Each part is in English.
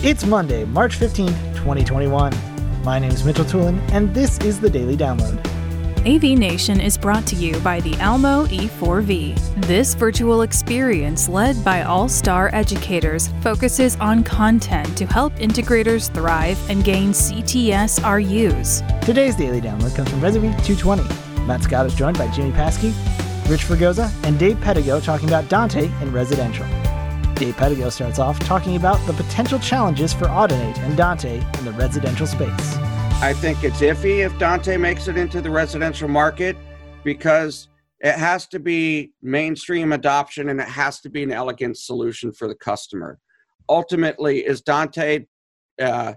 It's Monday, March 15th, 2021. My name is Mitchell Tulin, and this is the Daily Download. AV Nation is brought to you by the Almo E4V. This virtual experience, led by all star educators, focuses on content to help integrators thrive and gain CTS RUs. Today's Daily Download comes from Recipe 220. Matt Scott is joined by Jimmy Paskey, Rich Fergoza, and Dave Pedigo talking about Dante in residential. Dave Pedigo starts off talking about the potential challenges for Audinate and Dante in the residential space. I think it's iffy if Dante makes it into the residential market because it has to be mainstream adoption and it has to be an elegant solution for the customer. Ultimately, is Dante uh,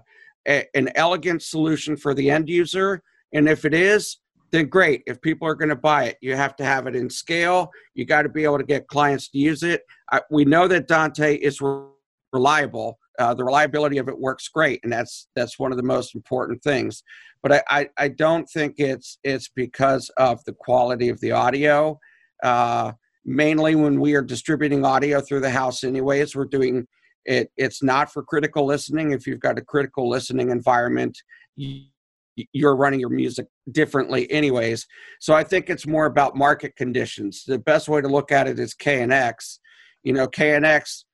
a, an elegant solution for the end user? And if it is, then great. If people are going to buy it, you have to have it in scale. You got to be able to get clients to use it. I, we know that Dante is re- reliable. Uh, the reliability of it works great, and that's that's one of the most important things. But I, I, I don't think it's it's because of the quality of the audio. Uh, mainly when we are distributing audio through the house, anyways, we're doing it. It's not for critical listening. If you've got a critical listening environment, you, you're running your music differently anyways so i think it's more about market conditions the best way to look at it is knx you know knx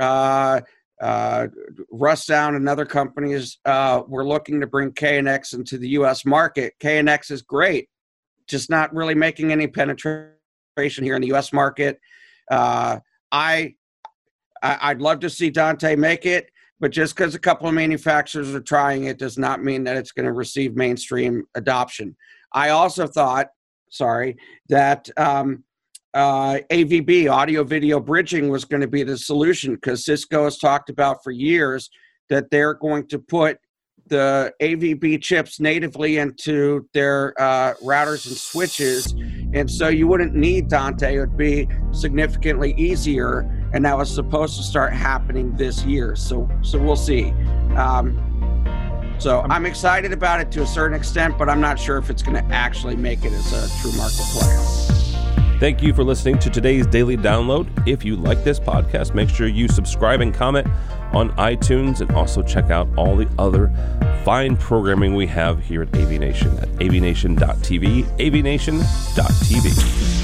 uh, uh, Russound and other companies uh, were looking to bring KNX into the U.S. market. KNX is great, just not really making any penetration here in the U.S. market. Uh, I, I would love to see Dante make it. But just because a couple of manufacturers are trying it does not mean that it's going to receive mainstream adoption. I also thought, sorry, that um, uh, AVB, audio video bridging, was going to be the solution because Cisco has talked about for years that they're going to put the AVB chips natively into their uh, routers and switches. And so you wouldn't need Dante. It would be significantly easier. And that was supposed to start happening this year. So, so we'll see. Um, so I'm excited about it to a certain extent, but I'm not sure if it's going to actually make it as a true market player. Thank you for listening to today's daily download. If you like this podcast, make sure you subscribe and comment on iTunes and also check out all the other fine programming we have here at AV Nation at avnation.tv, avnation.tv.